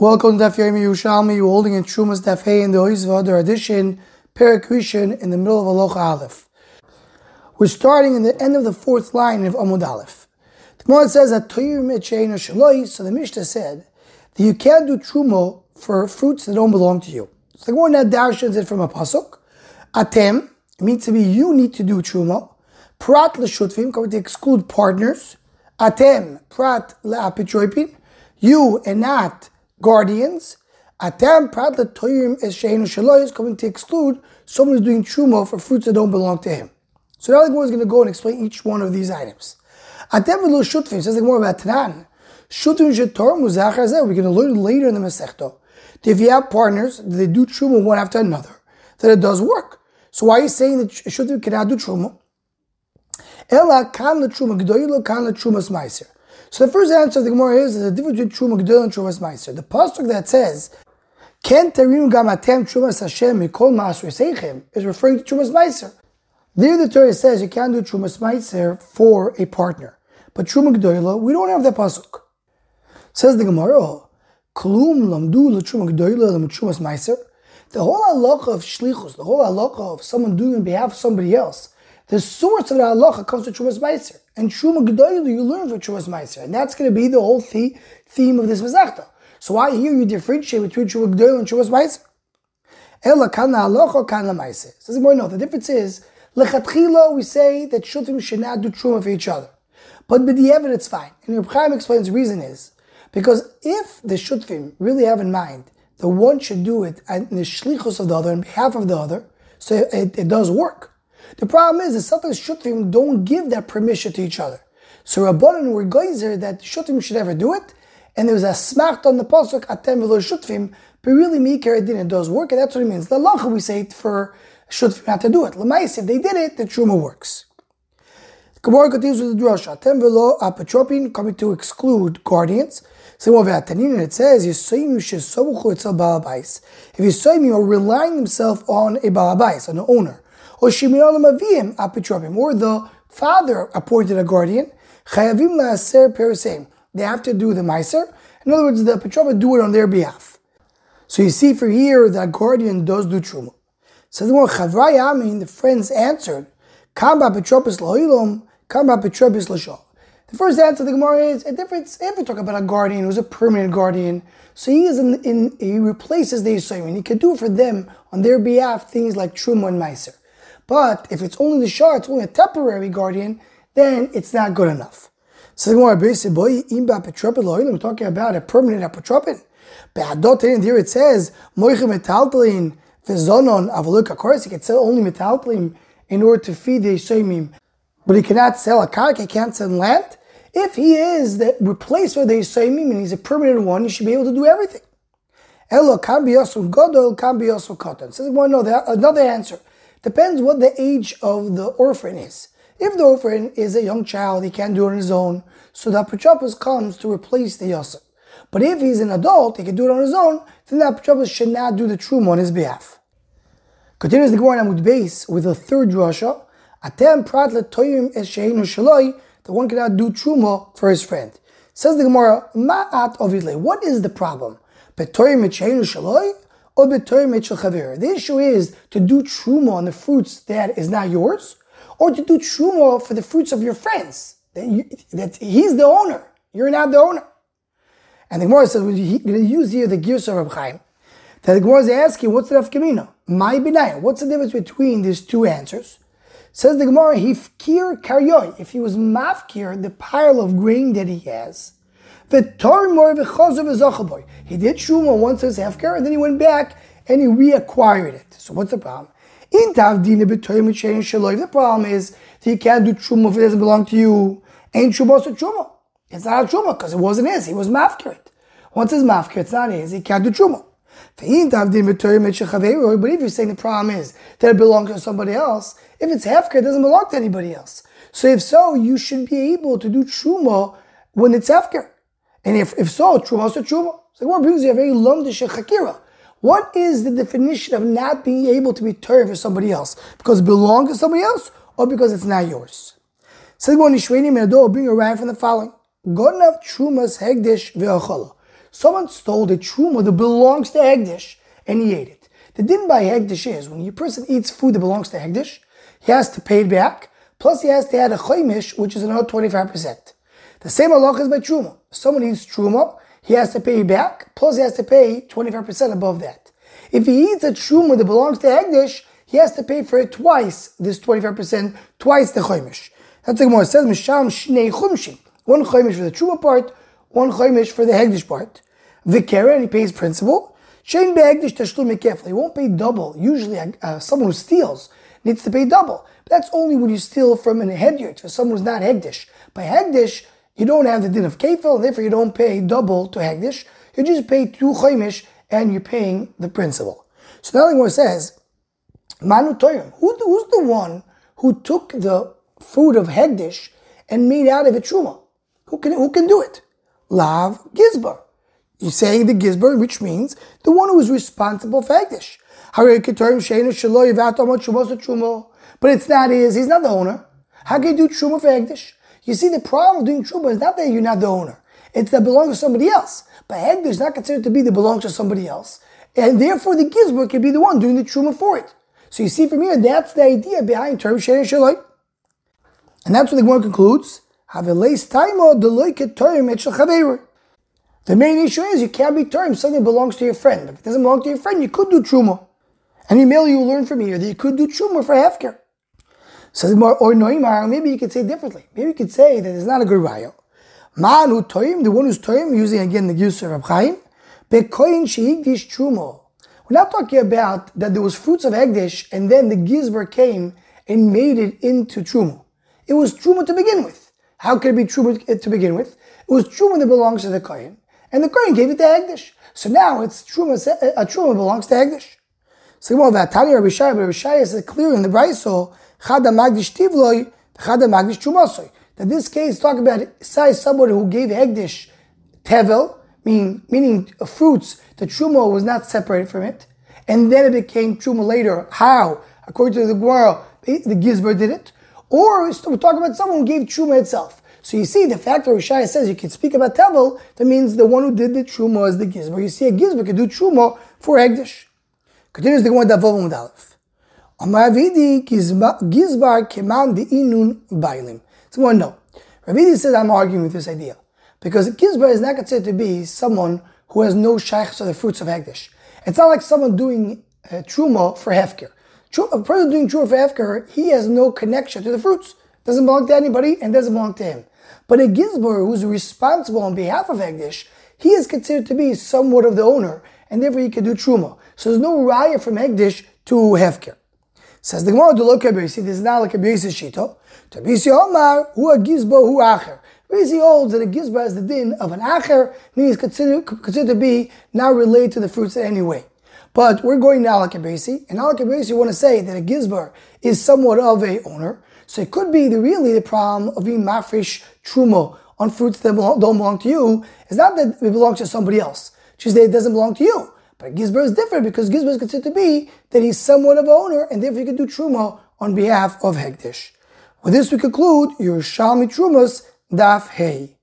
Welcome to Daf Yomi Yerushalmi. You're holding in Trumas Daf Hey in the Oizva, edition, Perikrishan, in the middle of Aloha Aleph. We're starting in the end of the fourth line of Amud Aleph. The Gemara says that Toyir Mechein Shaloi, so the Mishnah said that you can't do Trumo for fruits that don't belong to you. So the Gemara now dashes it from a Pasuk. Atem, means to be you need to do Trumo. Prat L'shutvim, coming to exclude partners. Atem, Prat L'apitroipin, you and not guardians. Atam prat toyim es sheinu shaloy is coming to exclude someone who's doing truma for fruits that don't belong to him. So now the Gemara is going to go and explain each one of these items. Atem v'lo shutvim says the Gemara about Tanan. Shutvim shetor muzachar zeh. We're going to learn later in the Masechto. If you have partners, they do truma one after another, that it does work. So why are you saying that shutvim cannot do truma? Ela kan le truma gdoilo kan le trumas meiser. So the first answer of the Gemara is the difference between Truma Gedol and Trumas Meiser. The pasuk that says, "Ken terim gamatem Trumas Hashem mikol masur seichem" is referring to Trumas Meiser. There, the Torah says you can't do Trumas Meiser for a partner, but Truma Gedola we don't have that pasuk. Says the Gemara, "Klum lamdu leTruma Gedola leTrumas Meiser." The whole halacha of shlichus, the whole halacha of someone doing on behalf of somebody else, the source of the halacha comes to Trumas Meiser. And Truma Gedoyla you learn from Trumas Meiser. And that's going to be the whole the- theme of this Mazachta. So why here you differentiate between Truma Gedoyla and Trumas Meiser? Ela kan halacha kan la Meiser. Says more no. The difference is lechatchila we say that shutrim should not do truma for each other, but b'di'evet it's fine. And Reb Chaim explains the reason is because if the shutrim really have in mind the one should do it in the shlichus of the other on behalf of the other, so it, it does work. The problem is that sometimes shutrim don't give that permission to each other. So Rabbanan were geyser that shutrim should ever do it, and there was a smacht on the pasuk atem v'lo shutrim, but really mikar it didn't. It does work, and that's what it means. The lacha we say it for shutrim not to do it. Lemais, if they did it, the truma works. Gemara continues with the drasha. Atem v'lo apotropin coming to exclude guardians. So over at Tanin it says Yisoyim shesobuchu etzel balabais. If Yisoyim are relying themselves on a balabais, on an owner or the father appointed a guardian. They have to do the Meiser. In other words, the Apitropim do it on their behalf. So you see for here that guardian does do Truma. So the one Chavrai Amin, the friends answered. The first answer the Gemara is a difference if we talk about a guardian who's a permanent guardian. So he is in, in he replaces the Yisraelim. He can do for them on their behalf things like Truma and Meiser. But if it's only the Shah, it's only a temporary guardian, then it's not good enough. So the Gemara we're talking about a permanent apotropin. Be'adotin, here it says, moichim metaltalin v'zonon avaluk. Of course, he can sell only metaltalin in order to feed the Yisraelim, but he cannot sell a kark, he can't sell land. If he is the replacement of the Yisraelim and he's a permanent one, he should be able to do everything. Elo can be also godol, can be also cotton. So one no, another answer. Depends what the age of the orphan is. If the orphan is a young child, he can't do it on his own, so the apotropos comes to replace the yosef. But if he's an adult, he can do it on his own, then the apotropos should not do the truma on his behalf. Continues the Gemara Amud Beis with a third drasha. Atem prat toyim es sheinu shaloi, the one cannot do truma for his friend. Says the Gemara, ma'at ovidle. What is the problem? Betoyim et sheinu shaloi? The issue is to do truma on the fruits that is not yours, or to do truma for the fruits of your friends. That, you, that he's the owner, you're not the owner. And the Gemara says, we're going to use here the gears of Reb Chaim. That the Gemara is asking, what's the nafkamina? My benayim. What's the difference between these two answers? Says the Gemara, hifkir karyoy. If he was mafkir, the pile of grain that he has, he did Shuma once as Hefker, and then he went back and he reacquired it. So what's the problem? In The problem is that you can't do Truma if it doesn't belong to you. Ain't Truma so Truma. It's not a Truma because it wasn't his. He was Mafker it. Once it's Mafker, it's not his. He can't do Truma. But if you're saying the problem is that it belongs to somebody else, if it's Hefker, it doesn't belong to anybody else. So if so, you should be able to do Truma when it's Hefker. And if, if so, truma so truma. So what brings you a very lumdish chakira. What is the definition of not being able to be turned for somebody else? Because it belongs to somebody else or because it's not yours? So one Ishwani Medo bring a right from the following. Gonav trumas hegdish ve'achala. Someone stole the truma that belongs to Hegdish and he ate it. The din by Hegdish is when a person eats food that belongs to Hegdish, he has to pay it back, plus he has to add a chaimish, which is another 25%. The same halach is by truma. Someone eats truma, he has to pay back, plus he has to pay 25% above that. If he eats a truma that belongs to Hegdish, he has to pay for it twice, this 25%, twice the chaimish. That's more. It says, Misham Shnei Chumshin. One chaimish for the truma part, one chaimish for the Hegdish part. Vikera, and he pays principal. Shein be'egdish tashlum. He won't pay double. Usually, uh, someone who steals needs to pay double. But that's only when you steal from an hedyot, for someone who's not hegdish. By hegdish, you don't have the din of kefil, and therefore you don't pay double to hegdish. You just pay two chaimish, and you're paying the principal. So now the says, Manu Toyim, who, who's the one who took the food of hegdish and made out of it truma? Who can, who can do it? Lav Gizbar. You're saying the Gizbar, which means the one who is responsible for hegdish. But it's not his, he's not the owner. How can you do truma for hegdish? You see, the problem of doing truma is not that you're not the owner. It's that belongs to somebody else. But hegdish is not considered to be that belongs to somebody else. And therefore the gizbar can be the one doing the truma for it. So you see from here, that's the idea behind term shein shaloi. And that's what the Gemara concludes. Have a lace time or the main issue is you can't be term something belongs to your friend. If it doesn't belong to your friend, you could do truma. And Emil, you learn from here that you could do truma for hefker. So or noimar, maybe you could say differently. Maybe you could say that it's not a good raya. Man who toim, the one who's toim, using again the use of Chaim, bekoin sheigdish truma. We're not talking about that there was fruits of Egdish and then the Gizber came and made it into Truma. It was Truma to begin with. How could it be Truma to begin with? It was Truma that belongs to the Kohen, and the Kohen gave it to Egdish. So now it's Truma, a Truma belongs to Egdish. So well, that Tanya Rabbi Shai, Rabbi Shai is clear in the Braiso, Chada Magdish Tivloi, Chada Magdish Trumasoi. That this case talk about say somebody who gave Egdish Tevel, meaning, meaning fruits, the truma was not separated from it, and then it became truma later. How? According to the Gemara, the Gizber did it. Or we're talking about someone who gave truma itself. So you see, the fact that Rishai says you can speak about Tevel, that means the one who did the truma is the Gizber. You see, a Gizber can do truma for Egdish. Continues the Gemara Davov Mudalef. Amar Ravidi Gizbar Keman the Inun Bailim. So one no. Ravidi says I'm arguing with this idea. Because Gizbar is not considered to be someone who has no shaykh to the fruits of Hegdish. It's not like someone doing uh, Truma for Hefker. A person doing Truma for Hefker, he has no connection to the fruits. Doesn't belong to anybody and doesn't belong to him. But a Gizbar who's responsible on behalf of Hegdish, he is considered to be somewhat of the owner, and therefore he can do Truma. So there's no raya from Hegdish to Hefker. Says the Gemara, "Do See, this is not like a Beis Shito. Tabisi Omar, who a Gizbo, who Acher. Rizzi holds that a gizba has the din of an acher, means considered, considered to be now related to the fruits in any way. But we're going to Alakabesi, and Alakabesi want to say that a gizbar is somewhat of a owner, so it could be the, really the problem of being mafresh trumo on fruits that don't belong to you. It's not that it belongs to somebody else, just that it doesn't belong to you. But gizbar is different because gizbar is considered to be that he's somewhat of an owner, and therefore he can do trumo on behalf of Hegdish. With this we conclude Yerushalmi Trumas Daf Hey.